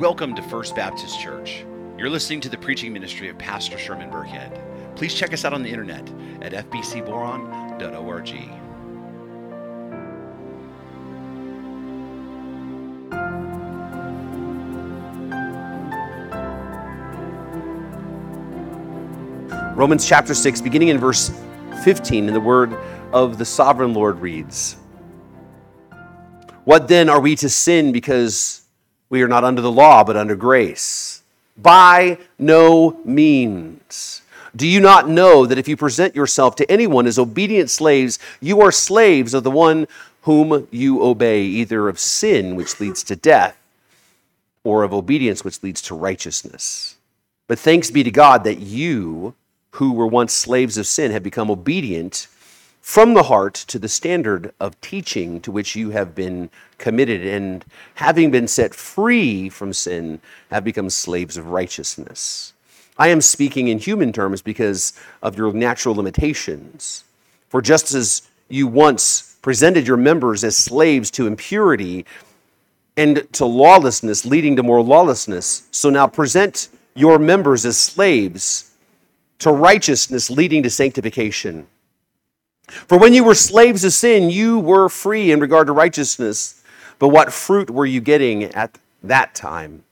Welcome to First Baptist Church. You're listening to the preaching ministry of Pastor Sherman Burkhead. Please check us out on the internet at fbcboron.org. Romans chapter 6, beginning in verse 15, in the word of the sovereign Lord reads What then are we to sin because we are not under the law but under grace? By no means. Do you not know that if you present yourself to anyone as obedient slaves, you are slaves of the one whom you obey, either of sin, which leads to death, or of obedience, which leads to righteousness? But thanks be to God that you, who were once slaves of sin, have become obedient from the heart to the standard of teaching to which you have been committed, and having been set free from sin, have become slaves of righteousness. I am speaking in human terms because of your natural limitations. For just as you once presented your members as slaves to impurity and to lawlessness, leading to more lawlessness, so now present your members as slaves to righteousness, leading to sanctification. For when you were slaves of sin, you were free in regard to righteousness. But what fruit were you getting at that time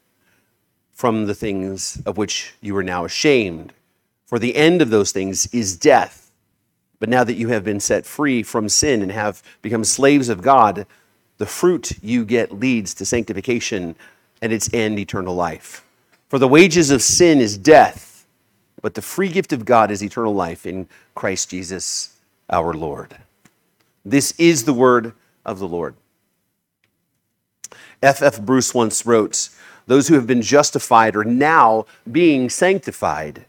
from the things of which you are now ashamed? For the end of those things is death. But now that you have been set free from sin and have become slaves of God, the fruit you get leads to sanctification and its end, eternal life. For the wages of sin is death, but the free gift of God is eternal life in Christ Jesus our Lord. This is the word of the Lord. F. F. Bruce once wrote, Those who have been justified are now being sanctified,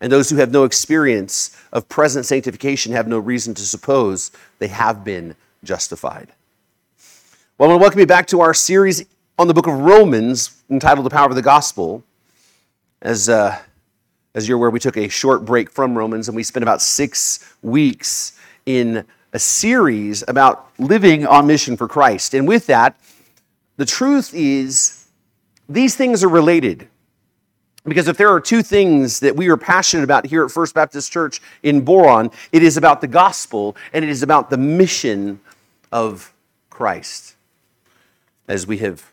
and those who have no experience of present sanctification have no reason to suppose they have been justified. Well, I want to welcome you back to our series on the book of Romans entitled The Power of the Gospel. As, uh, as you're aware, we took a short break from Romans and we spent about six weeks in a series about living on mission for Christ. And with that, the truth is these things are related. Because if there are two things that we are passionate about here at First Baptist Church in Boron, it is about the gospel and it is about the mission of Christ. As we have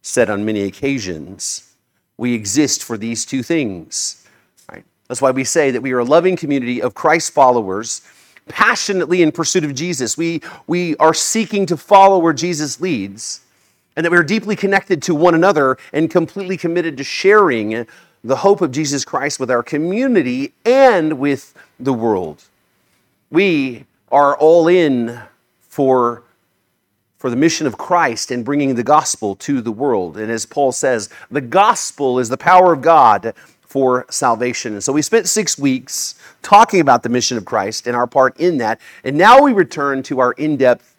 said on many occasions, we exist for these two things. Right? That's why we say that we are a loving community of Christ followers, passionately in pursuit of Jesus. We, we are seeking to follow where Jesus leads and that we are deeply connected to one another and completely committed to sharing the hope of Jesus Christ with our community and with the world. We are all in for, for the mission of Christ and bringing the gospel to the world. And as Paul says, the gospel is the power of God for salvation. And so we spent six weeks talking about the mission of Christ and our part in that. And now we return to our in depth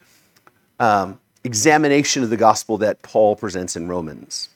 um, examination of the gospel that Paul presents in Romans.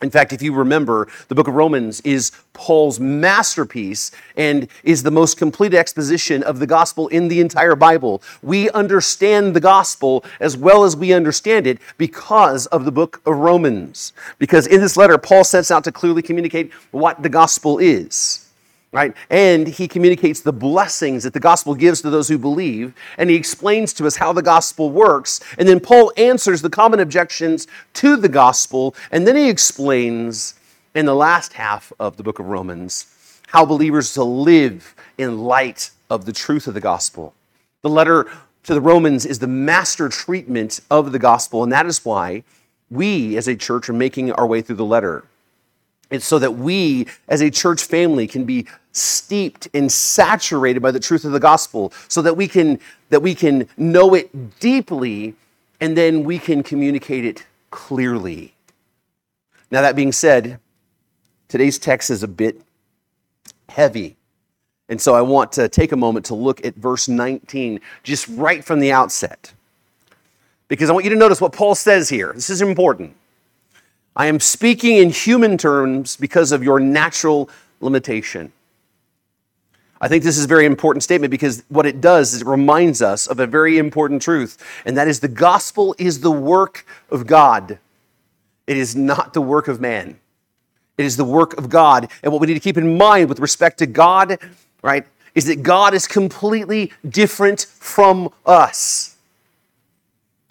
In fact, if you remember, the book of Romans is Paul's masterpiece and is the most complete exposition of the gospel in the entire Bible. We understand the gospel as well as we understand it because of the book of Romans. Because in this letter, Paul sets out to clearly communicate what the gospel is right? And he communicates the blessings that the gospel gives to those who believe, and he explains to us how the gospel works. And then Paul answers the common objections to the gospel, and then he explains in the last half of the book of Romans how believers to live in light of the truth of the gospel. The letter to the Romans is the master treatment of the gospel, and that is why we as a church are making our way through the letter. It's so that we, as a church family, can be steeped and saturated by the truth of the gospel, so that we can that we can know it deeply, and then we can communicate it clearly. Now, that being said, today's text is a bit heavy. And so I want to take a moment to look at verse 19, just right from the outset. Because I want you to notice what Paul says here. This is important. I am speaking in human terms because of your natural limitation. I think this is a very important statement because what it does is it reminds us of a very important truth, and that is the gospel is the work of God. It is not the work of man. It is the work of God. And what we need to keep in mind with respect to God, right, is that God is completely different from us.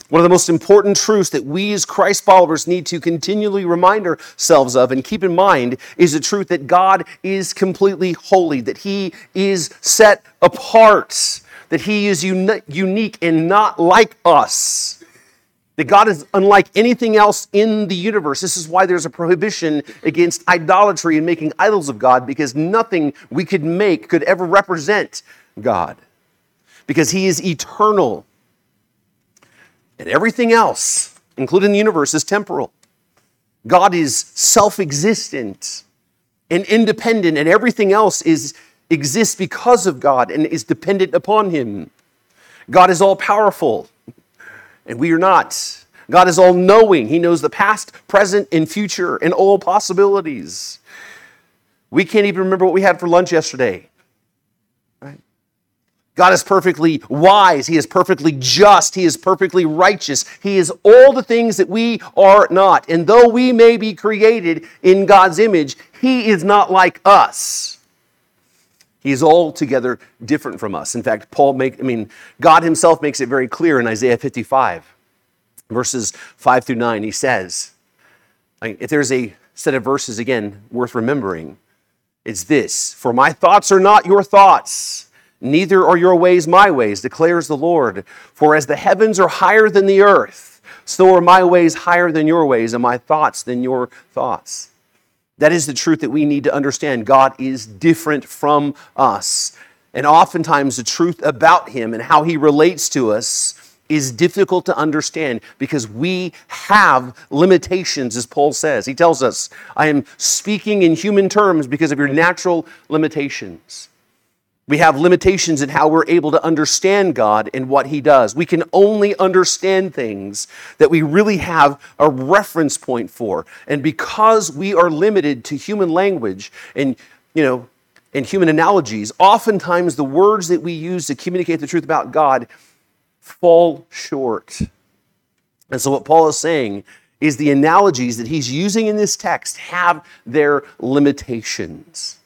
One of the most important truths that we as Christ followers need to continually remind ourselves of and keep in mind is the truth that God is completely holy, that He is set apart, that He is uni- unique and not like us. That God is unlike anything else in the universe. This is why there's a prohibition against idolatry and making idols of God, because nothing we could make could ever represent God. Because He is eternal and everything else, including the universe, is temporal. God is self existent and independent, and everything else is, exists because of God and is dependent upon Him. God is all powerful, and we are not. God is all knowing. He knows the past, present, and future, and all possibilities. We can't even remember what we had for lunch yesterday. God is perfectly wise. He is perfectly just. He is perfectly righteous. He is all the things that we are not. And though we may be created in God's image, He is not like us. He is altogether different from us. In fact, Paul make I mean, God himself makes it very clear in Isaiah 55, verses 5 through 9. He says, if there's a set of verses again worth remembering, it's this For my thoughts are not your thoughts Neither are your ways my ways, declares the Lord. For as the heavens are higher than the earth, so are my ways higher than your ways, and my thoughts than your thoughts. That is the truth that we need to understand. God is different from us. And oftentimes, the truth about Him and how He relates to us is difficult to understand because we have limitations, as Paul says. He tells us, I am speaking in human terms because of your natural limitations. We have limitations in how we're able to understand God and what He does. We can only understand things that we really have a reference point for. And because we are limited to human language and, you know, and human analogies, oftentimes the words that we use to communicate the truth about God fall short. And so, what Paul is saying is the analogies that he's using in this text have their limitations.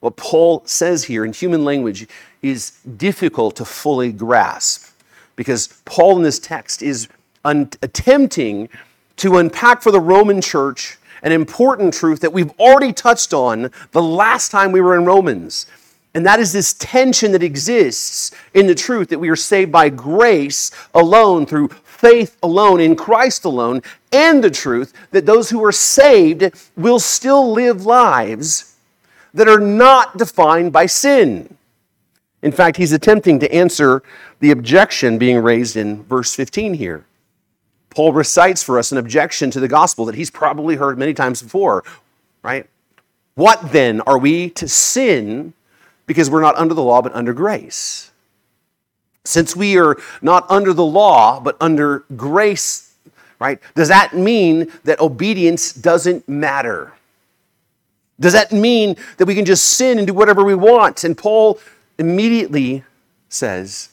What Paul says here in human language is difficult to fully grasp because Paul in this text is un- attempting to unpack for the Roman church an important truth that we've already touched on the last time we were in Romans. And that is this tension that exists in the truth that we are saved by grace alone, through faith alone, in Christ alone, and the truth that those who are saved will still live lives that are not defined by sin. In fact, he's attempting to answer the objection being raised in verse 15 here. Paul recites for us an objection to the gospel that he's probably heard many times before, right? What then are we to sin because we're not under the law but under grace? Since we are not under the law but under grace, right? Does that mean that obedience doesn't matter? Does that mean that we can just sin and do whatever we want? And Paul immediately says,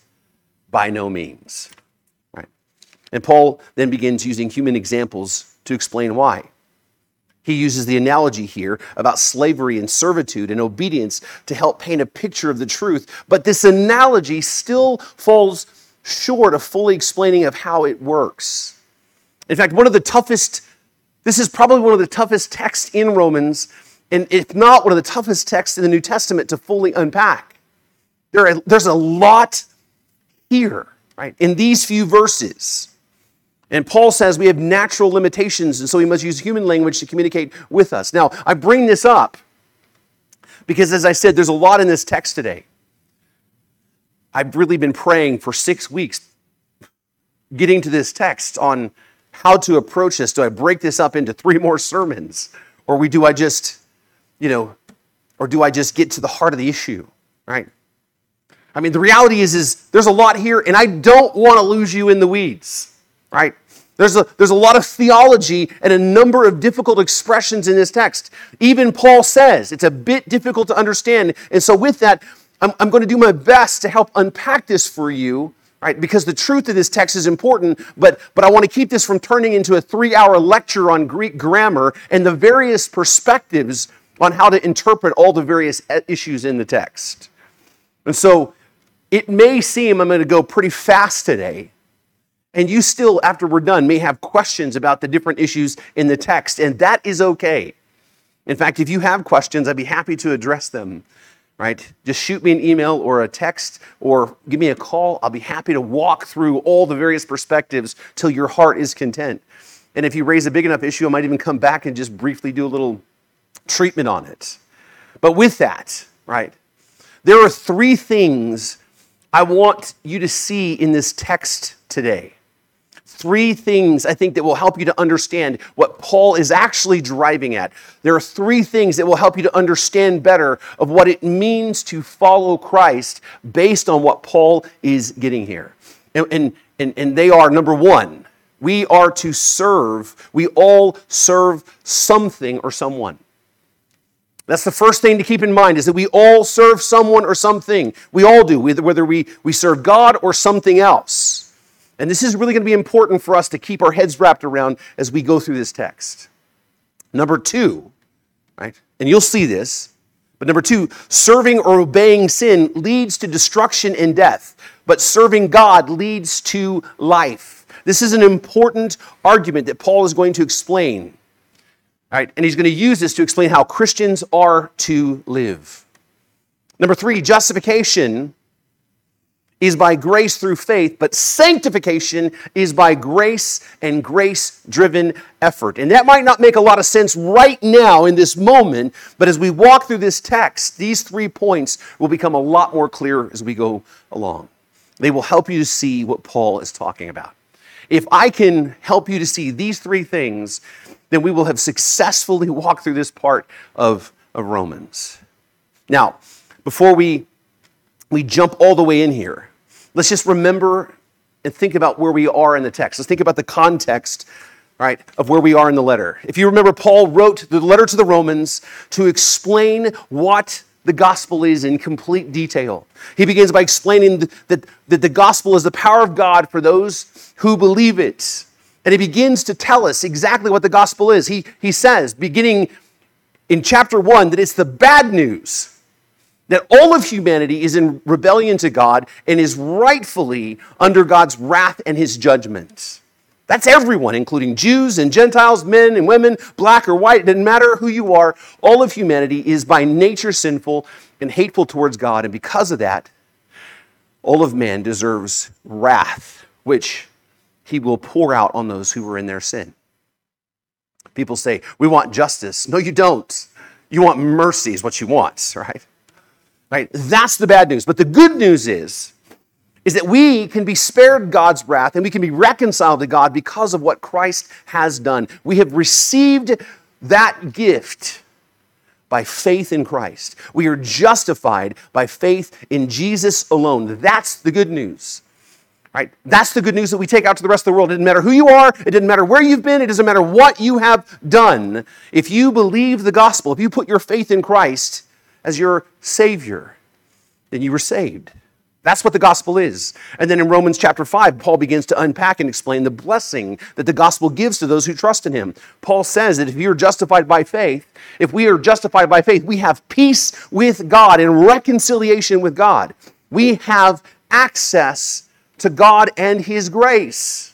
by no means. Right? And Paul then begins using human examples to explain why. He uses the analogy here about slavery and servitude and obedience to help paint a picture of the truth. But this analogy still falls short of fully explaining of how it works. In fact, one of the toughest, this is probably one of the toughest texts in Romans and if not one of the toughest texts in the New Testament to fully unpack. There are, there's a lot here, right, in these few verses. And Paul says we have natural limitations, and so we must use human language to communicate with us. Now, I bring this up because, as I said, there's a lot in this text today. I've really been praying for six weeks getting to this text on how to approach this. Do I break this up into three more sermons? Or we, do I just you know, or do I just get to the heart of the issue, right? I mean, the reality is, is there's a lot here, and I don't want to lose you in the weeds, right? There's a, there's a lot of theology and a number of difficult expressions in this text. Even Paul says it's a bit difficult to understand. And so, with that, I'm, I'm going to do my best to help unpack this for you, right? Because the truth of this text is important, but, but I want to keep this from turning into a three hour lecture on Greek grammar and the various perspectives on how to interpret all the various issues in the text. And so it may seem I'm going to go pretty fast today. And you still, after we're done, may have questions about the different issues in the text, and that is okay. In fact, if you have questions, I'd be happy to address them right? Just shoot me an email or a text or give me a call. I'll be happy to walk through all the various perspectives till your heart is content. And if you raise a big enough issue, I might even come back and just briefly do a little treatment on it. But with that, right, there are three things I want you to see in this text today three things I think that will help you to understand what Paul is actually driving at. There are three things that will help you to understand better of what it means to follow Christ based on what Paul is getting here. And, and, and, and they are number one, we are to serve, we all serve something or someone. That's the first thing to keep in mind is that we all serve someone or something. We all do, whether we, we serve God or something else. And this is really going to be important for us to keep our heads wrapped around as we go through this text. Number two, right? And you'll see this. But number two, serving or obeying sin leads to destruction and death, but serving God leads to life. This is an important argument that Paul is going to explain. Right? And he's going to use this to explain how Christians are to live. Number three, justification is by grace through faith, but sanctification is by grace and grace driven effort. And that might not make a lot of sense right now in this moment, but as we walk through this text, these three points will become a lot more clear as we go along. They will help you to see what Paul is talking about. If I can help you to see these three things, then we will have successfully walked through this part of, of Romans. Now, before we we jump all the way in here. Let's just remember and think about where we are in the text. Let's think about the context, right, of where we are in the letter. If you remember, Paul wrote the letter to the Romans to explain what the gospel is in complete detail. He begins by explaining that, that the gospel is the power of God for those who believe it. And he begins to tell us exactly what the gospel is. He, he says, beginning in chapter 1, that it's the bad news that all of humanity is in rebellion to God and is rightfully under God's wrath and his judgment. That's everyone, including Jews and Gentiles, men and women, black or white. It doesn't matter who you are. All of humanity is by nature sinful and hateful towards God. And because of that, all of man deserves wrath, which he will pour out on those who are in their sin. People say, We want justice. No, you don't. You want mercy, is what you want, right? Right? That's the bad news. But the good news is, is that we can be spared God's wrath and we can be reconciled to God because of what Christ has done. We have received that gift by faith in Christ. We are justified by faith in Jesus alone. That's the good news. Right? That's the good news that we take out to the rest of the world. It doesn't matter who you are, it doesn't matter where you've been, it doesn't matter what you have done. If you believe the gospel, if you put your faith in Christ, as your Savior, then you were saved. That's what the gospel is. And then in Romans chapter 5, Paul begins to unpack and explain the blessing that the gospel gives to those who trust in him. Paul says that if you're justified by faith, if we are justified by faith, we have peace with God and reconciliation with God. We have access to God and his grace.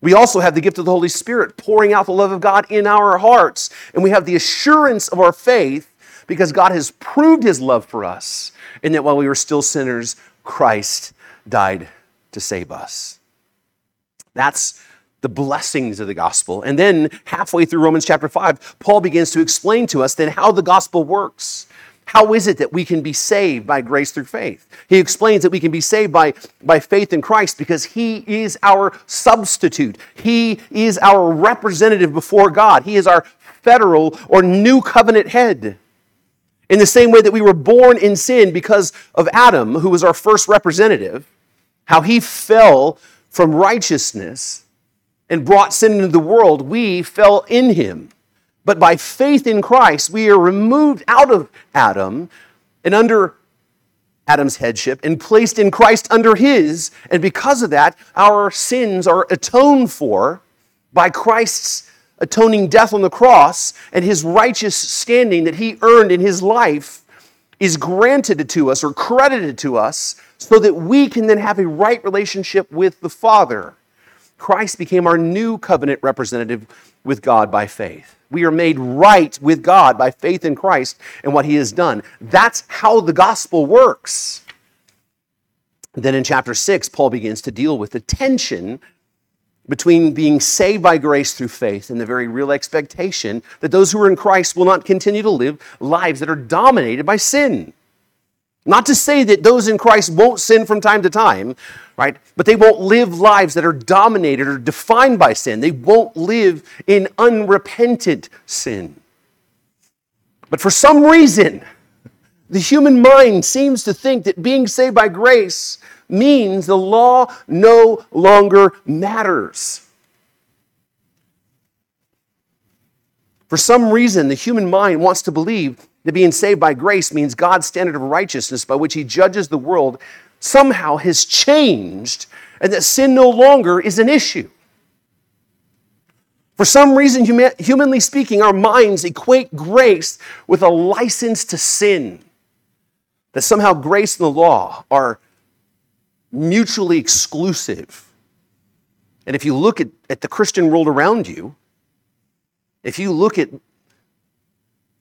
We also have the gift of the Holy Spirit pouring out the love of God in our hearts. And we have the assurance of our faith because God has proved his love for us in that while we were still sinners, Christ died to save us. That's the blessings of the gospel. And then halfway through Romans chapter 5, Paul begins to explain to us then how the gospel works. How is it that we can be saved by grace through faith? He explains that we can be saved by, by faith in Christ because He is our substitute. He is our representative before God. He is our federal or new covenant head. In the same way that we were born in sin because of Adam, who was our first representative, how he fell from righteousness and brought sin into the world, we fell in him. But by faith in Christ, we are removed out of Adam and under Adam's headship and placed in Christ under his. And because of that, our sins are atoned for by Christ's atoning death on the cross and his righteous standing that he earned in his life is granted to us or credited to us so that we can then have a right relationship with the Father. Christ became our new covenant representative with God by faith. We are made right with God by faith in Christ and what he has done. That's how the gospel works. Then in chapter 6, Paul begins to deal with the tension between being saved by grace through faith and the very real expectation that those who are in Christ will not continue to live lives that are dominated by sin. Not to say that those in Christ won't sin from time to time, right? But they won't live lives that are dominated or defined by sin. They won't live in unrepentant sin. But for some reason, the human mind seems to think that being saved by grace means the law no longer matters. For some reason, the human mind wants to believe that being saved by grace means God's standard of righteousness by which He judges the world somehow has changed and that sin no longer is an issue. For some reason, humanly speaking, our minds equate grace with a license to sin. That somehow grace and the law are mutually exclusive. And if you look at, at the Christian world around you, if you look at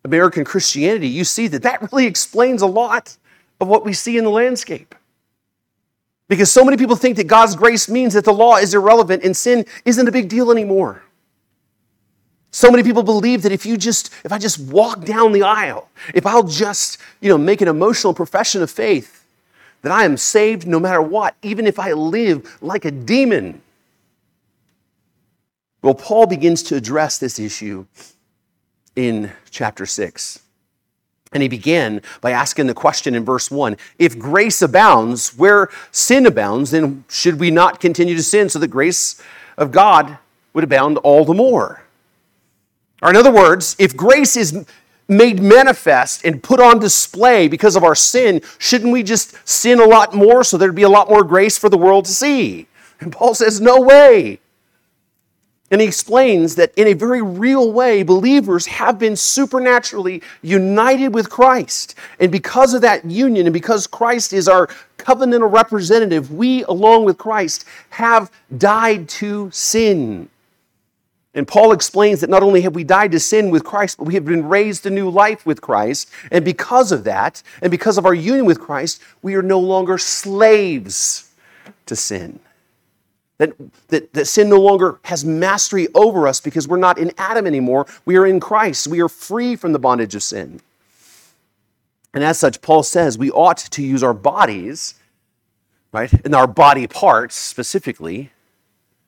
American Christianity, you see that that really explains a lot of what we see in the landscape. Because so many people think that God's grace means that the law is irrelevant and sin isn't a big deal anymore. So many people believe that if you just, if I just walk down the aisle, if I'll just, you know, make an emotional profession of faith, that I am saved no matter what, even if I live like a demon. Well, Paul begins to address this issue in chapter 6. And he began by asking the question in verse 1 If grace abounds where sin abounds, then should we not continue to sin so the grace of God would abound all the more? Or, in other words, if grace is made manifest and put on display because of our sin, shouldn't we just sin a lot more so there'd be a lot more grace for the world to see? And Paul says, No way. And he explains that in a very real way, believers have been supernaturally united with Christ. And because of that union, and because Christ is our covenantal representative, we, along with Christ, have died to sin. And Paul explains that not only have we died to sin with Christ, but we have been raised to new life with Christ. And because of that, and because of our union with Christ, we are no longer slaves to sin. That, that, that sin no longer has mastery over us because we're not in Adam anymore. We are in Christ. We are free from the bondage of sin. And as such, Paul says we ought to use our bodies, right, and our body parts specifically,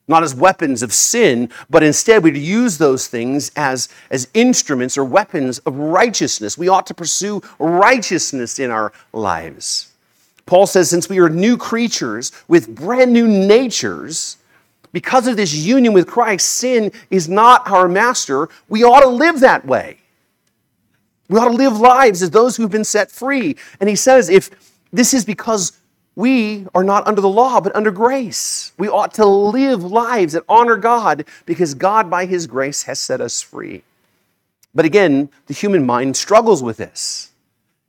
not as weapons of sin, but instead we'd use those things as, as instruments or weapons of righteousness. We ought to pursue righteousness in our lives. Paul says, since we are new creatures with brand new natures, because of this union with Christ, sin is not our master. We ought to live that way. We ought to live lives as those who've been set free. And he says, if this is because we are not under the law, but under grace, we ought to live lives that honor God because God, by his grace, has set us free. But again, the human mind struggles with this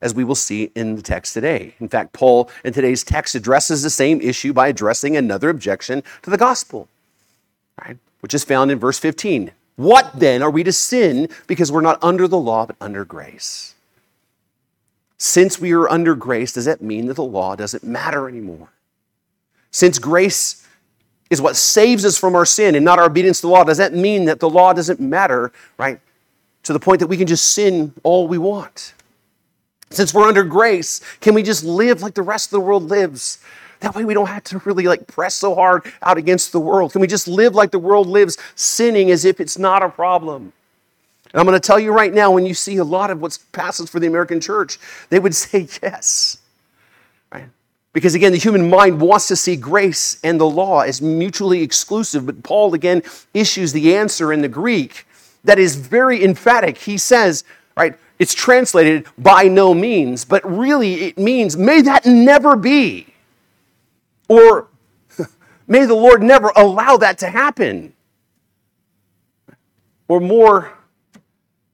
as we will see in the text today. In fact, Paul in today's text addresses the same issue by addressing another objection to the gospel, right? which is found in verse 15. What then are we to sin because we're not under the law but under grace? Since we are under grace, does that mean that the law doesn't matter anymore? Since grace is what saves us from our sin and not our obedience to the law, does that mean that the law doesn't matter, right? To the point that we can just sin all we want? Since we're under grace, can we just live like the rest of the world lives? That way we don't have to really like press so hard out against the world. Can we just live like the world lives, sinning as if it's not a problem? And I'm going to tell you right now, when you see a lot of what passes for the American church, they would say yes. Right? Because again, the human mind wants to see grace and the law as mutually exclusive. But Paul again issues the answer in the Greek that is very emphatic. He says, right, it's translated by no means, but really it means may that never be. Or may the Lord never allow that to happen. Or more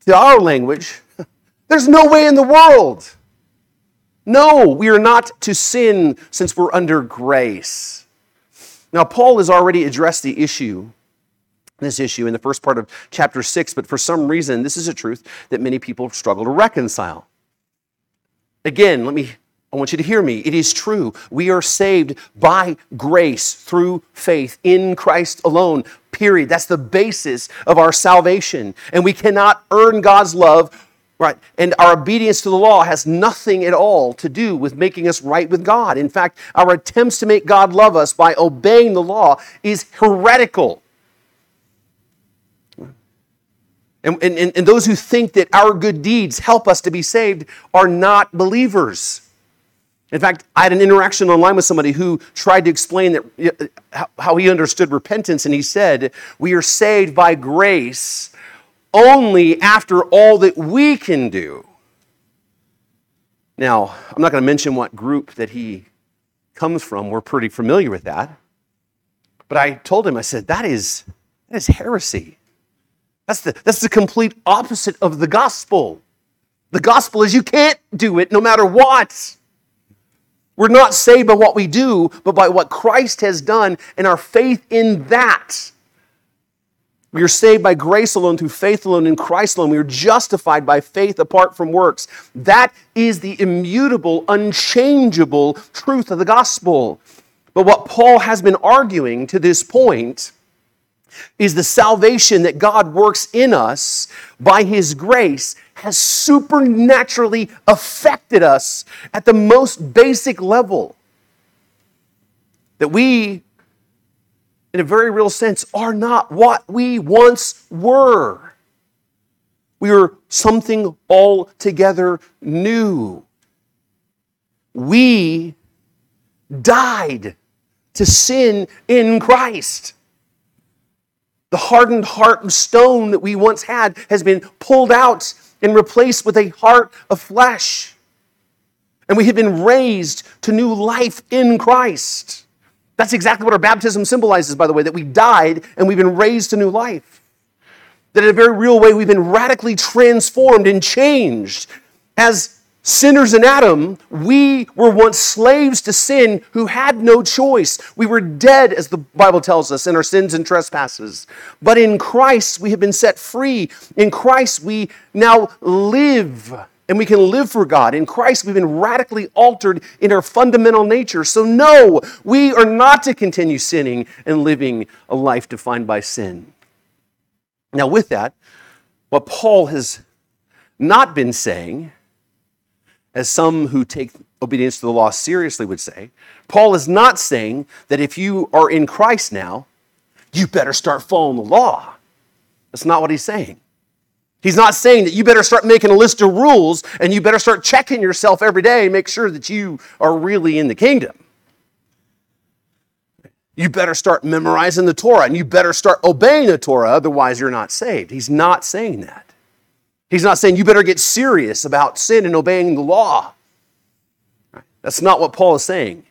to our language, there's no way in the world. No, we are not to sin since we're under grace. Now, Paul has already addressed the issue this issue in the first part of chapter 6, but for some reason, this is a truth that many people struggle to reconcile. Again, let me I want you to hear me. It is true. We are saved by grace through faith in Christ alone. Period. That's the basis of our salvation. And we cannot earn God's love, right? And our obedience to the law has nothing at all to do with making us right with God. In fact, our attempts to make God love us by obeying the law is heretical. And, and, and those who think that our good deeds help us to be saved are not believers. In fact, I had an interaction online with somebody who tried to explain that, uh, how he understood repentance, and he said, We are saved by grace only after all that we can do. Now, I'm not going to mention what group that he comes from. We're pretty familiar with that. But I told him, I said, that is, that is heresy. That's the, that's the complete opposite of the gospel. The gospel is you can't do it no matter what. We're not saved by what we do, but by what Christ has done and our faith in that. We are saved by grace alone, through faith alone, in Christ alone. We are justified by faith apart from works. That is the immutable, unchangeable truth of the gospel. But what Paul has been arguing to this point is the salvation that God works in us by His grace has supernaturally affected us at the most basic level. That we, in a very real sense, are not what we once were. We are something altogether new. We died to sin in Christ. The hardened heart of stone that we once had has been pulled out and replaced with a heart of flesh. And we have been raised to new life in Christ. That's exactly what our baptism symbolizes, by the way, that we died and we've been raised to new life. That in a very real way, we've been radically transformed and changed as Sinners in Adam, we were once slaves to sin who had no choice. We were dead, as the Bible tells us, in our sins and trespasses. But in Christ, we have been set free. In Christ, we now live and we can live for God. In Christ, we've been radically altered in our fundamental nature. So, no, we are not to continue sinning and living a life defined by sin. Now, with that, what Paul has not been saying as some who take obedience to the law seriously would say, Paul is not saying that if you are in Christ now, you better start following the law. That's not what he's saying. He's not saying that you better start making a list of rules and you better start checking yourself every day and make sure that you are really in the kingdom. You better start memorizing the Torah and you better start obeying the Torah, otherwise, you're not saved. He's not saying that. He's not saying you better get serious about sin and obeying the law. That's not what Paul is saying.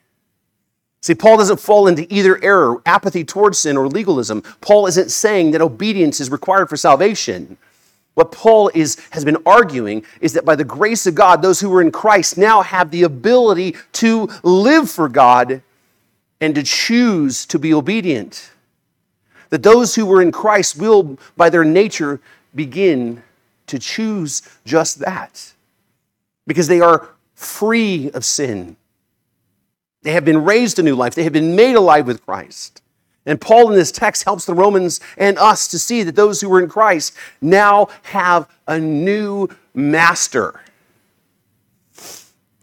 See, Paul doesn't fall into either error, apathy towards sin or legalism. Paul isn't saying that obedience is required for salvation. What Paul is, has been arguing is that by the grace of God, those who are in Christ now have the ability to live for God and to choose to be obedient. That those who were in Christ will, by their nature, begin to choose just that because they are free of sin. They have been raised to new life, they have been made alive with Christ. And Paul in this text helps the Romans and us to see that those who were in Christ now have a new master.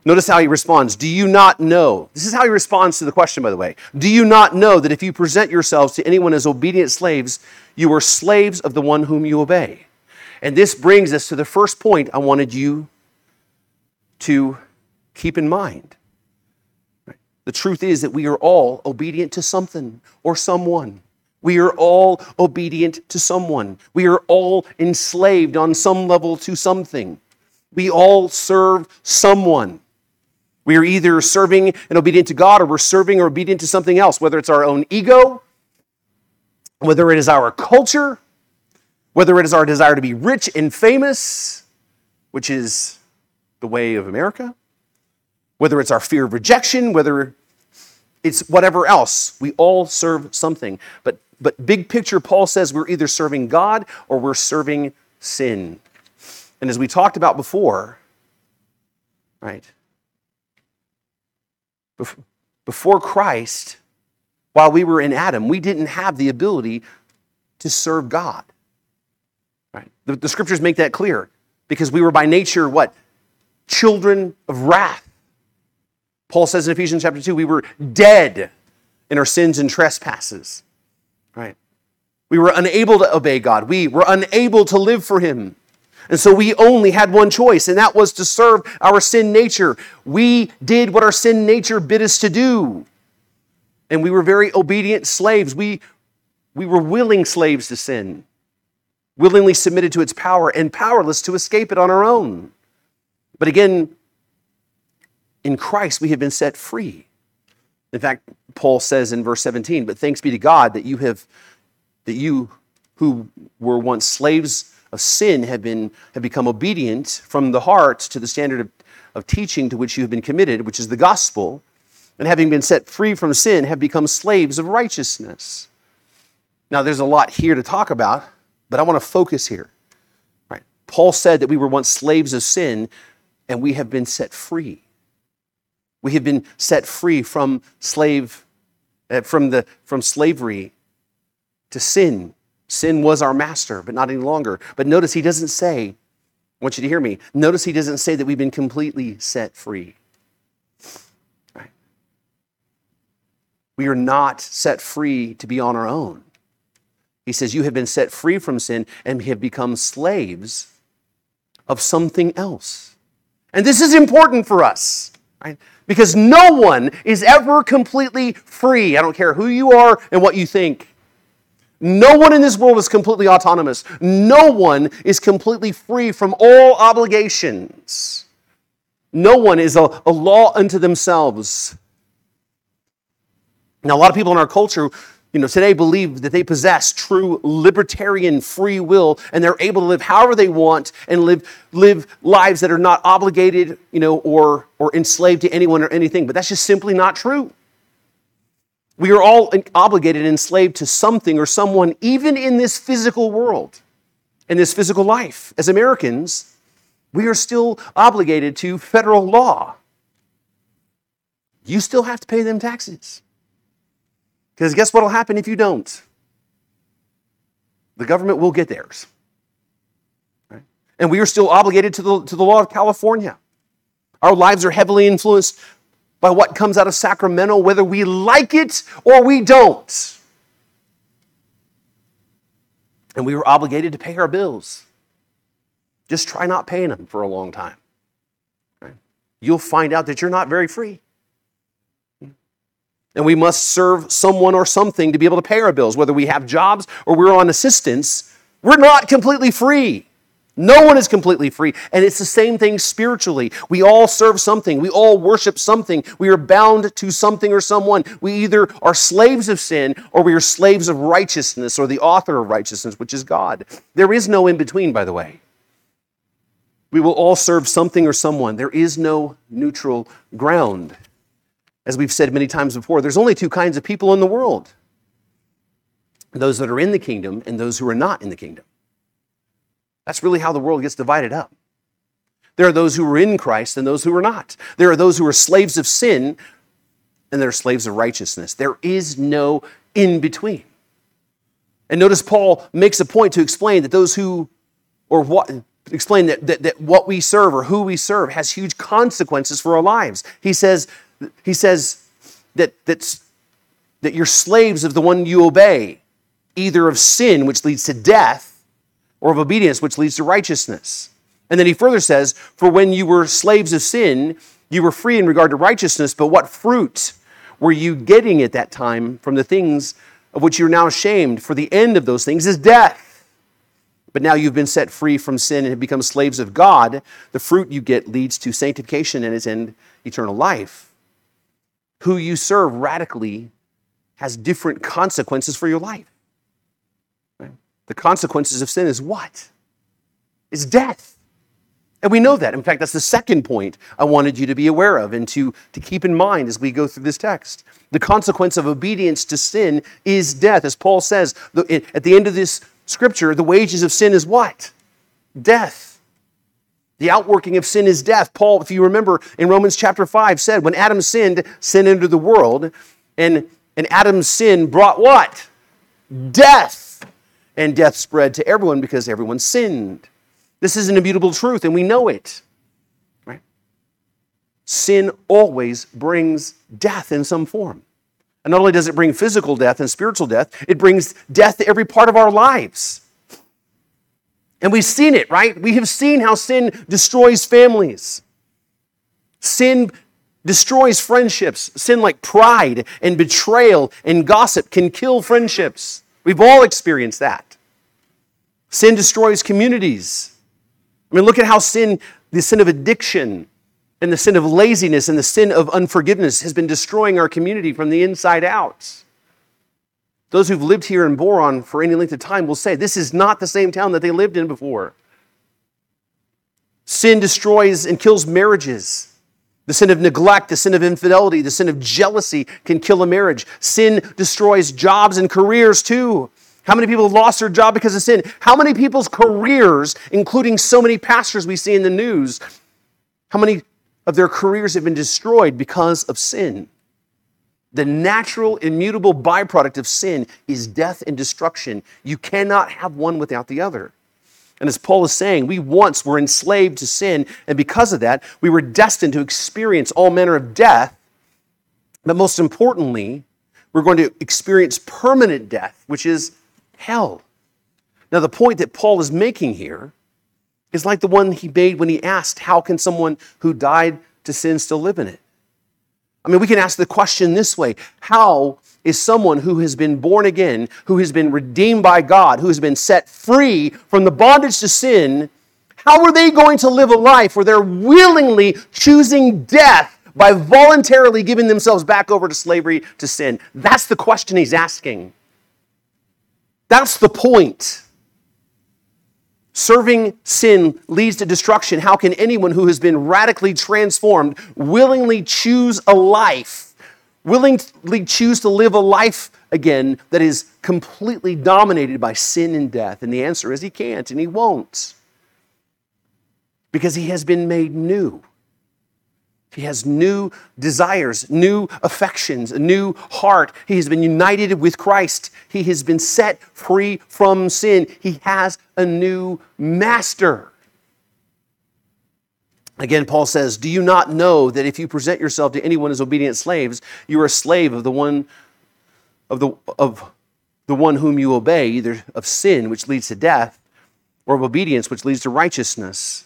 Notice how he responds. Do you not know? This is how he responds to the question, by the way. Do you not know that if you present yourselves to anyone as obedient slaves, you are slaves of the one whom you obey? And this brings us to the first point I wanted you to keep in mind. The truth is that we are all obedient to something or someone. We are all obedient to someone. We are all enslaved on some level to something. We all serve someone. We are either serving and obedient to God or we're serving or obedient to something else, whether it's our own ego, whether it is our culture, whether it is our desire to be rich and famous, which is the way of America, whether it's our fear of rejection, whether it's whatever else. We all serve something. But, but big picture, Paul says we're either serving God or we're serving sin. And as we talked about before, right? Before Christ, while we were in Adam, we didn't have the ability to serve God. Right? The, the scriptures make that clear because we were by nature what? Children of wrath. Paul says in Ephesians chapter 2, we were dead in our sins and trespasses. Right? We were unable to obey God. We were unable to live for Him. And so we only had one choice, and that was to serve our sin nature. We did what our sin nature bid us to do. And we were very obedient slaves. We, we were willing slaves to sin, willingly submitted to its power, and powerless to escape it on our own. But again, in Christ, we have been set free. In fact, Paul says in verse 17, but thanks be to God that you have, that you who were once slaves of sin have, been, have become obedient from the heart to the standard of, of teaching to which you have been committed, which is the gospel, and having been set free from sin, have become slaves of righteousness. Now, there's a lot here to talk about, but I want to focus here. Right? Paul said that we were once slaves of sin, and we have been set free. We have been set free from slave, uh, from the from slavery to sin Sin was our master, but not any longer. But notice he doesn't say, I want you to hear me. Notice he doesn't say that we've been completely set free. Right? We are not set free to be on our own. He says, You have been set free from sin and have become slaves of something else. And this is important for us, right? Because no one is ever completely free. I don't care who you are and what you think. No one in this world is completely autonomous. No one is completely free from all obligations. No one is a, a law unto themselves. Now, a lot of people in our culture, you know, today believe that they possess true libertarian free will and they're able to live however they want and live, live lives that are not obligated, you know, or, or enslaved to anyone or anything. But that's just simply not true. We are all obligated and enslaved to something or someone, even in this physical world, in this physical life. As Americans, we are still obligated to federal law. You still have to pay them taxes. Because guess what will happen if you don't? The government will get theirs. Right? And we are still obligated to the, to the law of California. Our lives are heavily influenced by what comes out of Sacramento, whether we like it or we don't. And we were obligated to pay our bills. Just try not paying them for a long time. Right? You'll find out that you're not very free. And we must serve someone or something to be able to pay our bills, whether we have jobs or we're on assistance. We're not completely free. No one is completely free. And it's the same thing spiritually. We all serve something, we all worship something. We are bound to something or someone. We either are slaves of sin or we are slaves of righteousness or the author of righteousness, which is God. There is no in between, by the way. We will all serve something or someone. There is no neutral ground. As we've said many times before, there's only two kinds of people in the world those that are in the kingdom and those who are not in the kingdom. That's really how the world gets divided up. There are those who are in Christ and those who are not. There are those who are slaves of sin and there are slaves of righteousness. There is no in between. And notice Paul makes a point to explain that those who, or what, explain that, that, that what we serve or who we serve has huge consequences for our lives. He says, he says that, that, that you're slaves of the one you obey, either of sin, which leads to death, or of obedience, which leads to righteousness. And then he further says, For when you were slaves of sin, you were free in regard to righteousness, but what fruit were you getting at that time from the things of which you're now ashamed? For the end of those things is death. But now you've been set free from sin and have become slaves of God. The fruit you get leads to sanctification and its end, eternal life. Who you serve radically has different consequences for your life. The consequences of sin is what? Is death. And we know that. In fact, that's the second point I wanted you to be aware of and to, to keep in mind as we go through this text. The consequence of obedience to sin is death. As Paul says at the end of this scripture, the wages of sin is what? Death. The outworking of sin is death. Paul, if you remember in Romans chapter 5, said when Adam sinned, sin entered the world, and, and Adam's sin brought what? Death. And death spread to everyone because everyone sinned. This is an immutable truth, and we know it. Right? Sin always brings death in some form. And not only does it bring physical death and spiritual death, it brings death to every part of our lives. And we've seen it, right? We have seen how sin destroys families. Sin destroys friendships. Sin like pride and betrayal and gossip can kill friendships. We've all experienced that. Sin destroys communities. I mean, look at how sin, the sin of addiction and the sin of laziness and the sin of unforgiveness has been destroying our community from the inside out. Those who've lived here in Boron for any length of time will say this is not the same town that they lived in before. Sin destroys and kills marriages. The sin of neglect, the sin of infidelity, the sin of jealousy can kill a marriage. Sin destroys jobs and careers too. How many people have lost their job because of sin? How many people's careers, including so many pastors we see in the news, how many of their careers have been destroyed because of sin? The natural, immutable byproduct of sin is death and destruction. You cannot have one without the other. And as Paul is saying, we once were enslaved to sin, and because of that, we were destined to experience all manner of death. But most importantly, we're going to experience permanent death, which is hell. Now, the point that Paul is making here is like the one he made when he asked, How can someone who died to sin still live in it? I mean, we can ask the question this way How is someone who has been born again, who has been redeemed by God, who has been set free from the bondage to sin, how are they going to live a life where they're willingly choosing death by voluntarily giving themselves back over to slavery to sin? That's the question he's asking. That's the point. Serving sin leads to destruction. How can anyone who has been radically transformed willingly choose a life, willingly choose to live a life again that is completely dominated by sin and death? And the answer is he can't and he won't because he has been made new. He has new desires, new affections, a new heart. He has been united with Christ. He has been set free from sin. He has a new master. Again, Paul says, Do you not know that if you present yourself to anyone as obedient slaves, you are a slave of the one of the of the one whom you obey, either of sin, which leads to death, or of obedience, which leads to righteousness.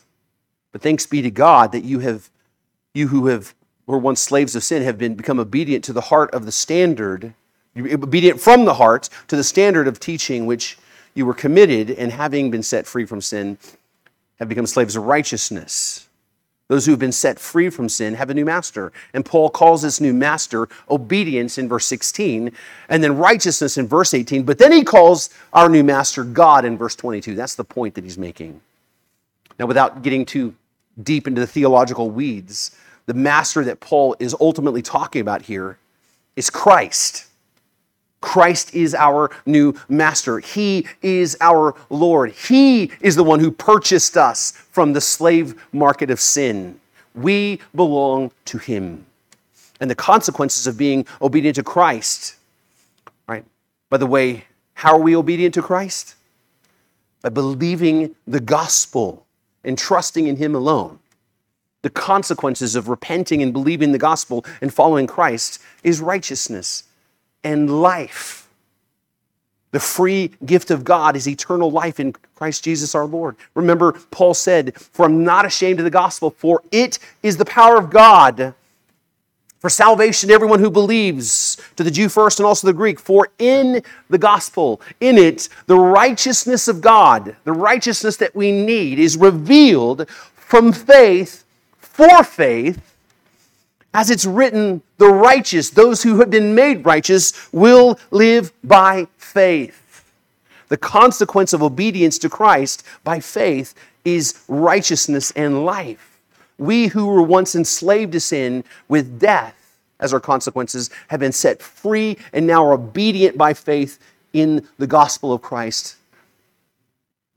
But thanks be to God that you have you who have were once slaves of sin have been become obedient to the heart of the standard, obedient from the heart to the standard of teaching which you were committed, and having been set free from sin, have become slaves of righteousness. Those who have been set free from sin have a new master. And Paul calls this new master obedience in verse 16, and then righteousness in verse 18. But then he calls our new master God in verse 22. That's the point that he's making. Now, without getting too deep into the theological weeds, the master that Paul is ultimately talking about here is Christ. Christ is our new master. He is our Lord. He is the one who purchased us from the slave market of sin. We belong to him. And the consequences of being obedient to Christ, right? By the way, how are we obedient to Christ? By believing the gospel and trusting in him alone the consequences of repenting and believing the gospel and following Christ is righteousness and life. The free gift of God is eternal life in Christ Jesus our Lord. Remember, Paul said, For I'm not ashamed of the gospel, for it is the power of God For salvation, to everyone who believes, to the Jew first and also the Greek. For in the gospel, in it, the righteousness of God, the righteousness that we need, is revealed from faith for faith. As it's written, the righteous, those who have been made righteous, will live by faith. The consequence of obedience to Christ by faith is righteousness and life. We who were once enslaved to sin with death as our consequences have been set free and now are obedient by faith in the gospel of Christ.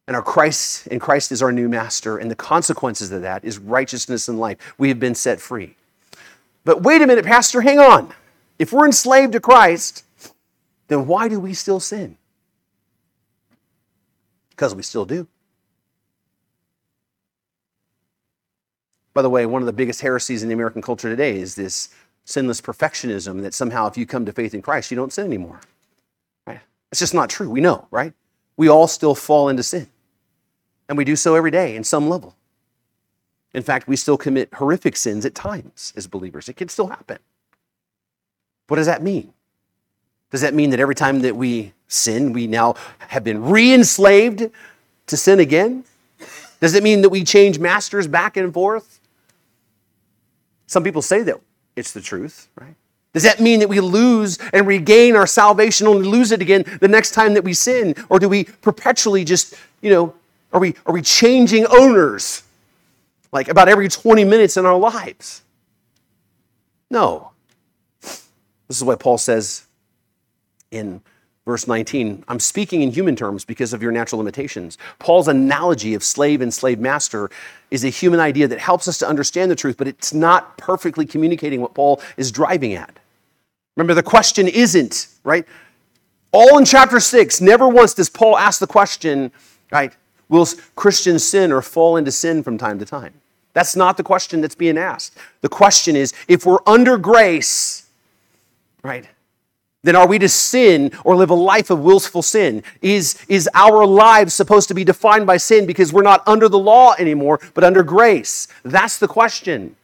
And our Christ and Christ is our new master, and the consequences of that is righteousness and life. We have been set free. But wait a minute, Pastor, hang on. If we're enslaved to Christ, then why do we still sin? Because we still do. By the way, one of the biggest heresies in the American culture today is this sinless perfectionism that somehow if you come to faith in Christ, you don't sin anymore. Right? It's just not true. We know, right? We all still fall into sin. And we do so every day in some level. In fact, we still commit horrific sins at times as believers. It can still happen. What does that mean? Does that mean that every time that we sin, we now have been re enslaved to sin again? Does it mean that we change masters back and forth? Some people say that it's the truth, right? Does that mean that we lose and regain our salvation only lose it again the next time that we sin? Or do we perpetually just, you know, are we, are we changing owners like about every 20 minutes in our lives? No. This is what Paul says in verse 19. I'm speaking in human terms because of your natural limitations. Paul's analogy of slave and slave master is a human idea that helps us to understand the truth, but it's not perfectly communicating what Paul is driving at. Remember, the question isn't, right? All in chapter 6, never once does Paul ask the question, right? Will Christians sin or fall into sin from time to time? That's not the question that's being asked. The question is if we're under grace, right? Then are we to sin or live a life of willful sin? Is, is our lives supposed to be defined by sin because we're not under the law anymore, but under grace? That's the question.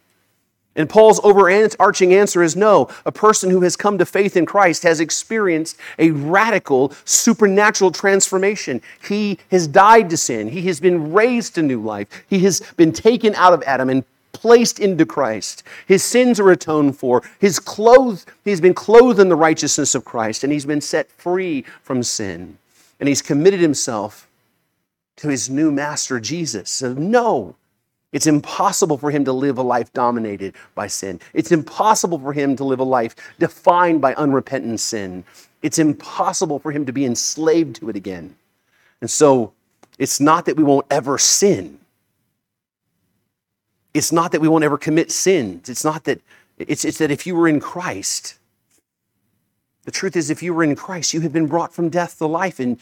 And Paul's overarching answer is no. A person who has come to faith in Christ has experienced a radical supernatural transformation. He has died to sin. He has been raised to new life. He has been taken out of Adam and placed into Christ. His sins are atoned for. His clothes, he's been clothed in the righteousness of Christ, and he's been set free from sin. And he's committed himself to his new master, Jesus. So, no, it's impossible for him to live a life dominated by sin. It's impossible for him to live a life defined by unrepentant sin. It's impossible for him to be enslaved to it again. And so, it's not that we won't ever sin. It's not that we won't ever commit sins. It's not that, it's, it's that if you were in Christ, the truth is, if you were in Christ, you have been brought from death to life. And,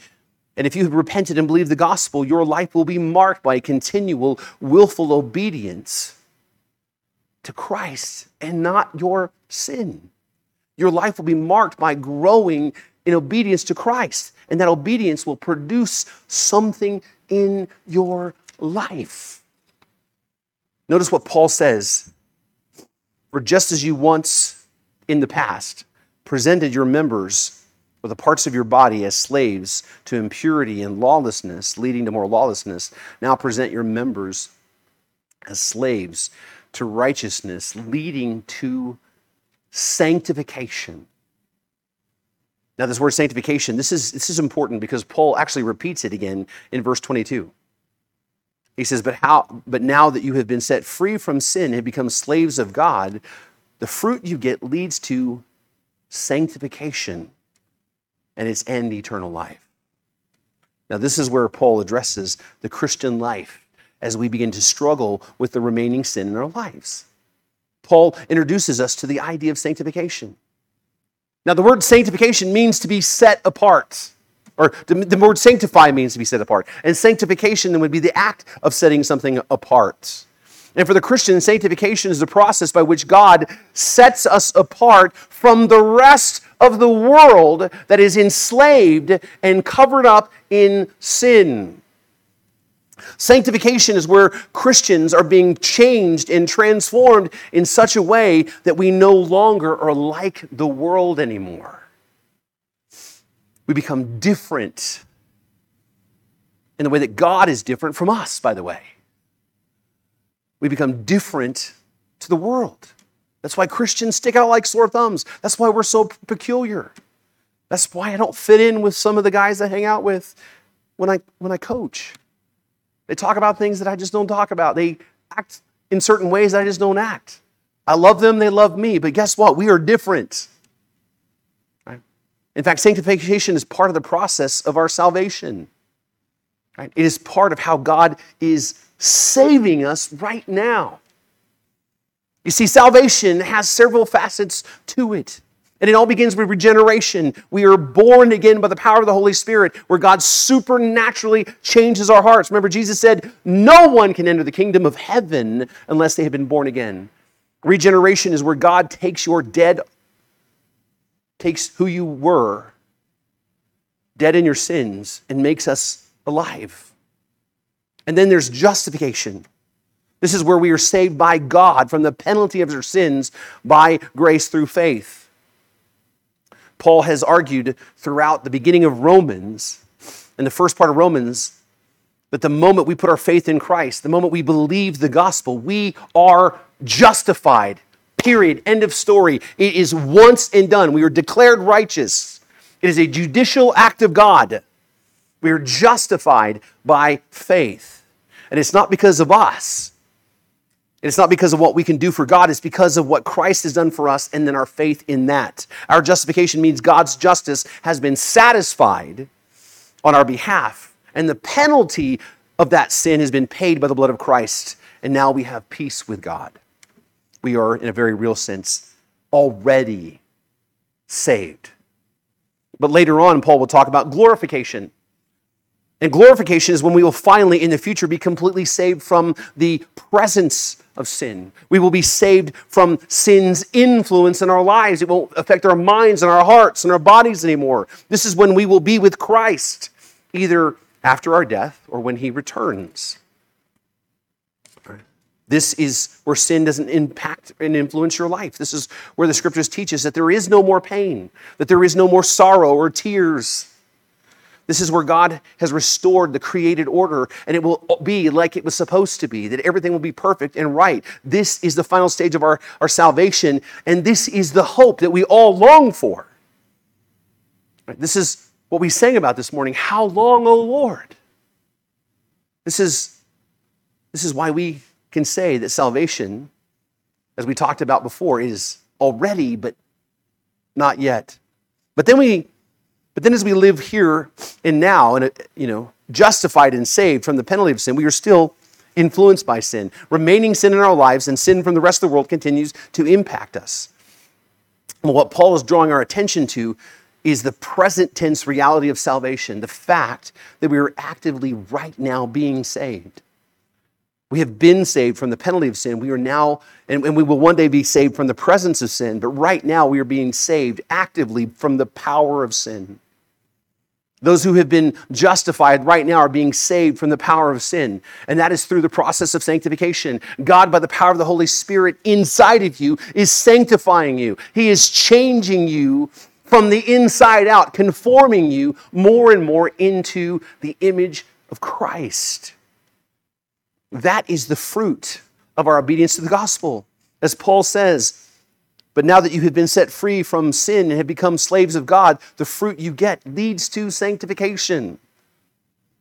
and if you have repented and believed the gospel, your life will be marked by continual, willful obedience to Christ and not your sin. Your life will be marked by growing in obedience to Christ. And that obedience will produce something in your life. Notice what Paul says. For just as you once in the past presented your members or the parts of your body as slaves to impurity and lawlessness, leading to more lawlessness, now present your members as slaves to righteousness, leading to sanctification. Now, this word sanctification, this is, this is important because Paul actually repeats it again in verse 22. He says, but, how, but now that you have been set free from sin and become slaves of God, the fruit you get leads to sanctification and its end, eternal life. Now, this is where Paul addresses the Christian life as we begin to struggle with the remaining sin in our lives. Paul introduces us to the idea of sanctification. Now, the word sanctification means to be set apart or the, word sanctify means to be set apart. And sanctification then would be the act of setting something apart. And for the Christian, sanctification is the process by which God sets us apart from the rest of the world that is enslaved and covered up in sin. Sanctification is where Christians are being changed and transformed in such a way that we no longer are like the world anymore. We become different in the way that God is different from us, by the way. We become different to the world. That's why Christians stick out like sore thumbs. That's why we're so peculiar. That's why I don't fit in with some of the guys I hang out with when I, when I coach. They talk about things that I just don't talk about. They act in certain ways I just don't act. I love them, they love me, but guess what? We are different. Right? In fact, sanctification is part of the process of our salvation. Right? It is part of how God is saving us right now. You see, salvation has several facets to it. And it all begins with regeneration. We are born again by the power of the Holy Spirit, where God supernaturally changes our hearts. Remember, Jesus said, No one can enter the kingdom of heaven unless they have been born again. Regeneration is where God takes your dead, takes who you were, dead in your sins, and makes us alive. And then there's justification. This is where we are saved by God from the penalty of our sins by grace through faith. Paul has argued throughout the beginning of Romans, in the first part of Romans, that the moment we put our faith in Christ, the moment we believe the gospel, we are justified. Period. End of story. It is once and done. We are declared righteous. It is a judicial act of God. We are justified by faith. And it's not because of us, it's not because of what we can do for God, it's because of what Christ has done for us and then our faith in that. Our justification means God's justice has been satisfied on our behalf, and the penalty of that sin has been paid by the blood of Christ, and now we have peace with God. We are, in a very real sense, already saved. But later on, Paul will talk about glorification. And glorification is when we will finally, in the future, be completely saved from the presence of sin. We will be saved from sin's influence in our lives. It won't affect our minds and our hearts and our bodies anymore. This is when we will be with Christ, either after our death or when he returns. This is where sin doesn't impact and influence your life. This is where the scriptures teach us that there is no more pain, that there is no more sorrow or tears this is where God has restored the created order and it will be like it was supposed to be, that everything will be perfect and right. This is the final stage of our, our salvation, and this is the hope that we all long for. This is what we sang about this morning. How long, O Lord? This is, this is why we can say that salvation, as we talked about before, is already, but not yet. But then we but then as we live here and now, and uh, you know, justified and saved from the penalty of sin, we are still influenced by sin. Remaining sin in our lives and sin from the rest of the world continues to impact us. Well, what Paul is drawing our attention to is the present tense reality of salvation, the fact that we are actively right now being saved. We have been saved from the penalty of sin. We are now, and, and, we will one day be saved from the presence of sin, but right now we are being saved actively from the power of sin. Those who have been justified right now are being saved from the power of sin. And that is through the process of sanctification. God, by the power of the Holy Spirit inside of you, is sanctifying you. He is changing you from the inside out, conforming you more and more into the image of Christ. That is the fruit of our obedience to the gospel. As Paul says, but now that you have been set free from sin and have become slaves of God, the fruit you get leads to sanctification.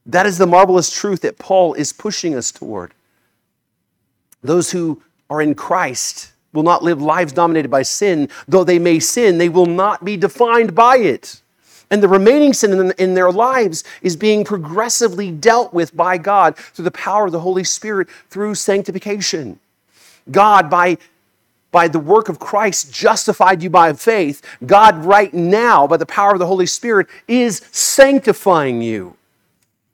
That is the marvelous truth that Paul is pushing us toward. Those who are in Christ will not live lives dominated by sin. Though they may sin, they will not be defined by it. And the remaining sin in their lives is being progressively dealt with by God through the power of the Holy Spirit through sanctification. God, by by the work of Christ justified you by faith, God, right now, by the power of the Holy Spirit, is sanctifying you.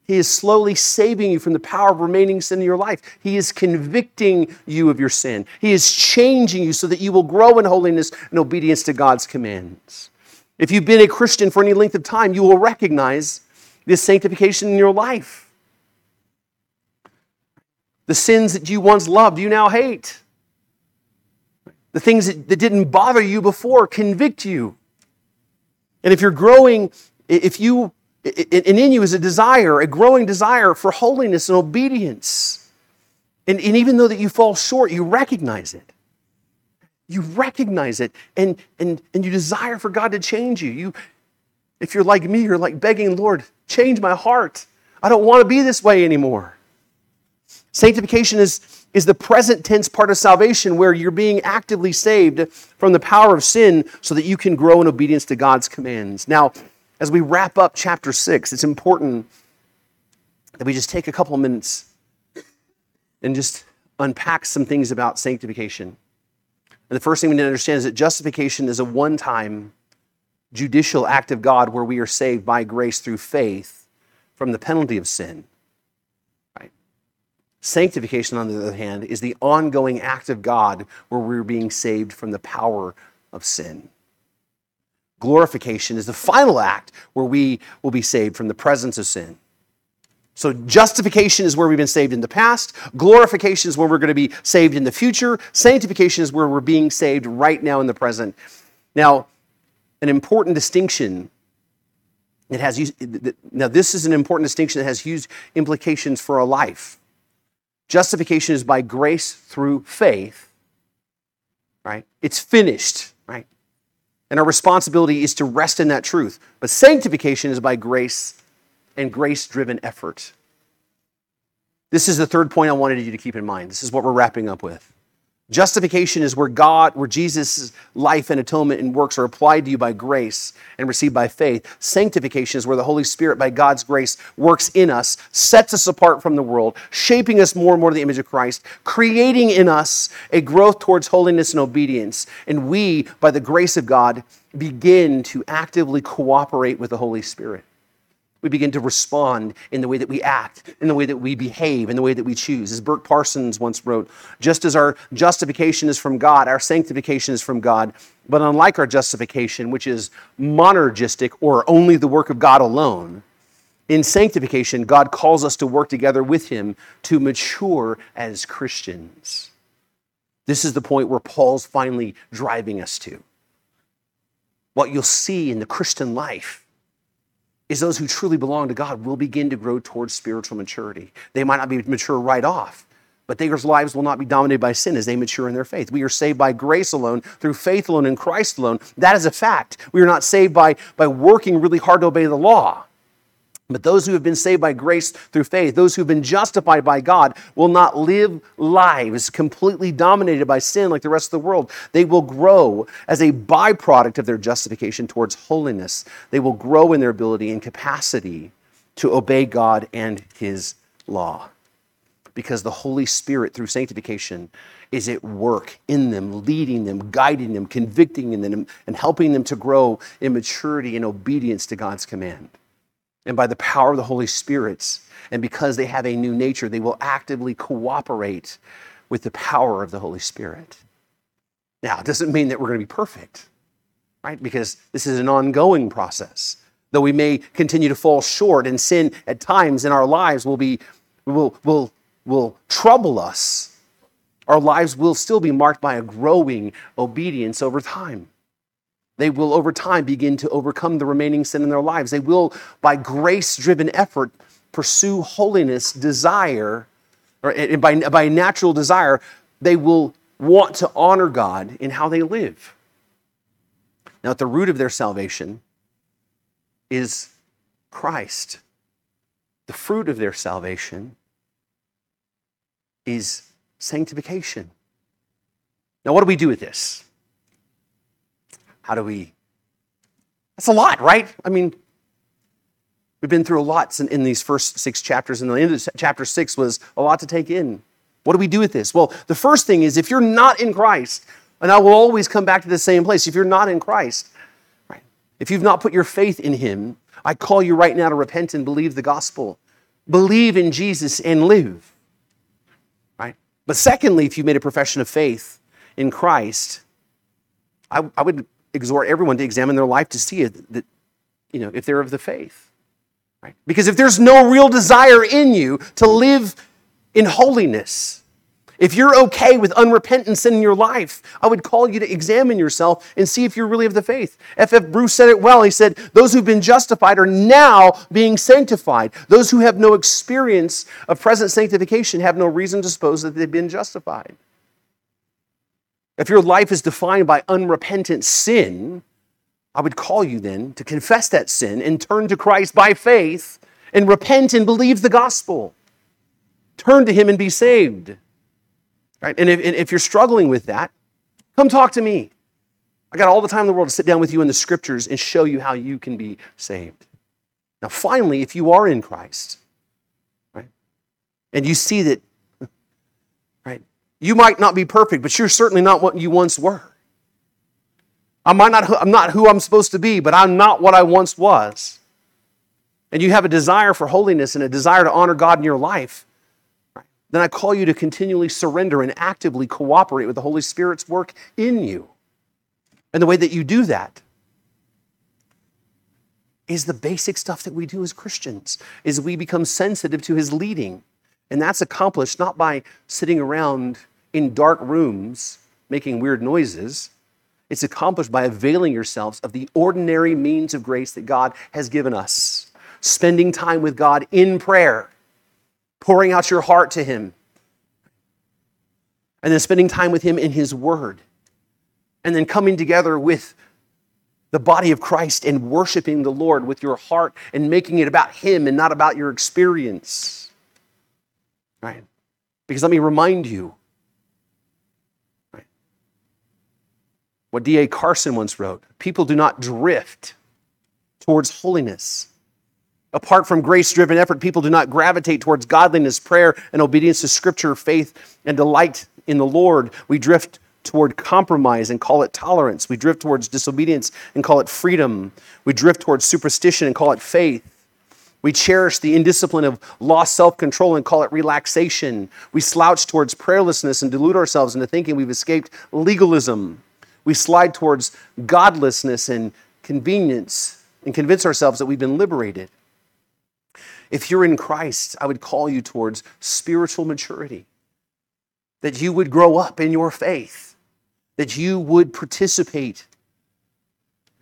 He is slowly saving you from the power of remaining sin in your life. He is convicting you of your sin. He is changing you so that you will grow in holiness and obedience to God's commands. If you've been a Christian for any length of time, you will recognize this sanctification in your life. The sins that you once loved, you now hate. The things that, that didn't bother you before convict you. And if you're growing, if you, and in you is a desire, a growing desire for holiness and obedience. And, and even though that you fall short, you recognize it. You recognize it and, and, and you desire for God to change you. you. If you're like me, you're like begging, Lord, change my heart. I don't want to be this way anymore. Sanctification is, is the present tense part of salvation where you're being actively saved from the power of sin so that you can grow in obedience to God's commands. Now, as we wrap up chapter 6, it's important that we just take a couple of minutes and just unpack some things about sanctification. And the first thing we need to understand is that justification is a one time judicial act of God where we are saved by grace through faith from the penalty of sin. Sanctification, on the other hand, is the ongoing act of God where we're being saved from the power of sin. Glorification is the final act where we will be saved from the presence of sin. So, justification is where we've been saved in the past. Glorification is where we're going to be saved in the future. Sanctification is where we're being saved right now in the present. Now, an important distinction that has now this is an important distinction that has huge implications for our life. Justification is by grace through faith, right? It's finished, right? And our responsibility is to rest in that truth. But sanctification is by grace and grace driven effort. This is the third point I wanted you to keep in mind. This is what we're wrapping up with. Justification is where God, where Jesus' life and atonement and works are applied to you by grace and received by faith. Sanctification is where the Holy Spirit, by God's grace, works in us, sets us apart from the world, shaping us more and more to the image of Christ, creating in us a growth towards holiness and obedience. And we, by the grace of God, begin to actively cooperate with the Holy Spirit we begin to respond in the way that we act, in the way that we behave, in the way that we choose. As Burk Parsons once wrote, just as our justification is from God, our sanctification is from God. But unlike our justification, which is monergistic or only the work of God alone, in sanctification, God calls us to work together with Him to mature as Christians. This is the point where Paul's finally driving us to. What you'll see in the Christian life is those who truly belong to God will begin to grow towards spiritual maturity. They might not be mature right off, but their lives will not be dominated by sin as they mature in their faith. We are saved by grace alone, through faith alone, in Christ alone. That is a fact. We are not saved by, by working really hard to obey the law. But those who have been saved by grace through faith, those who have been justified by God, will not live lives completely dominated by sin like the rest of the world. They will grow as a byproduct of their justification towards holiness. They will grow in their ability and capacity to obey God and His law. Because the Holy Spirit, through sanctification, is at work in them, leading them, guiding them, convicting them, and helping them to grow in maturity and obedience to God's command and by the power of the Holy Spirit. And because they have a new nature, they will actively cooperate with the power of the Holy Spirit. Now, it doesn't mean that we're going to be perfect, right? Because this is an ongoing process. Though we may continue to fall short and sin at times in our lives will be will will will trouble us. Our lives will still be marked by a growing obedience over time. They will, over time, begin to overcome the remaining sin in their lives. They will, by grace driven effort, pursue holiness, desire, or by, by natural desire, they will want to honor God in how they live. Now, at the root of their salvation is Christ. The fruit of their salvation is sanctification. Now, what do we do with this? How do we? That's a lot, right? I mean, we've been through a lot in, in these first six chapters, and the end of chapter six was a lot to take in. What do we do with this? Well, the first thing is if you're not in Christ, and I will always come back to the same place, if you're not in Christ, right? If you've not put your faith in Him, I call you right now to repent and believe the gospel. Believe in Jesus and live. Right? But secondly, if you made a profession of faith in Christ, I, I would exhort everyone to examine their life to see that, you know, if they're of the faith. Right? Because if there's no real desire in you to live in holiness. If you're okay with unrepentant sin in your life, I would call you to examine yourself and see if you're really of the faith. F.F. Bruce said it well. He said, Those who've been justified are now being sanctified. Those who have no experience of present sanctification have no reason to suppose that they've been justified. If your life is defined by unrepentant sin, I would call you then to confess that sin and turn to Christ by faith and repent and believe the gospel. Turn to Him and be saved. Right? And if, and if you're struggling with that, come talk to me. I got all the time in the world to sit down with you in the scriptures and show you how you can be saved. Now, finally, if you are in Christ, right, and you see that, you might not be perfect, but you're certainly not what you once were. I might not, I'm not who I'm supposed to be, but I'm not what I once was. And you have a desire for holiness and a desire to honor God in your life then I call you to continually surrender and actively cooperate with the Holy Spirit's work in you. And the way that you do that is the basic stuff that we do as Christians, is we become sensitive to his leading. And that's accomplished not by sitting around in dark rooms making weird noises. It's accomplished by availing yourselves of the ordinary means of grace that God has given us. Spending time with God in prayer pouring out your heart to Him, and then spending time with Him in His Word, and then coming together with the body of Christ and worshiping the Lord with your heart and making it about Him and not about your experience. Right? Because let me remind you what D.A. Carson once wrote people do not drift towards holiness Apart from grace driven effort, people do not gravitate towards godliness, prayer, and obedience to Scripture, faith, and delight in the Lord. We drift toward compromise and call it tolerance. We drift towards disobedience and call it freedom. We drift towards superstition and call it faith. We cherish the indiscipline of lost self control and call it relaxation. We slouch towards prayerlessness and delude ourselves into thinking we've escaped legalism. We slide towards godlessness and convenience and convince ourselves that we've been liberated. If you're in Christ, I would call you towards spiritual maturity, that you would grow up in your faith, that you would participate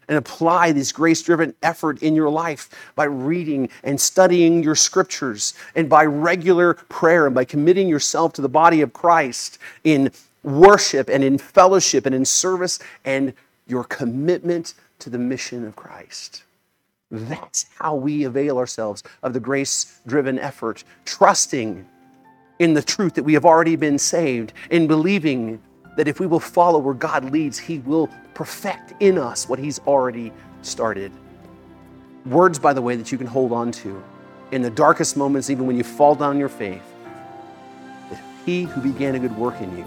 and apply this grace driven effort in your life by reading and studying your scriptures and by regular prayer and by committing yourself to the body of Christ in worship and in fellowship and in service and your commitment to the mission of Christ. That's how we avail ourselves of the grace driven effort, trusting in the truth that we have already been saved, in believing that if we will follow where God leads, He will perfect in us what He's already started. Words, by the way, that you can hold on to in the darkest moments, even when you fall down in your faith, that He who began a good work in you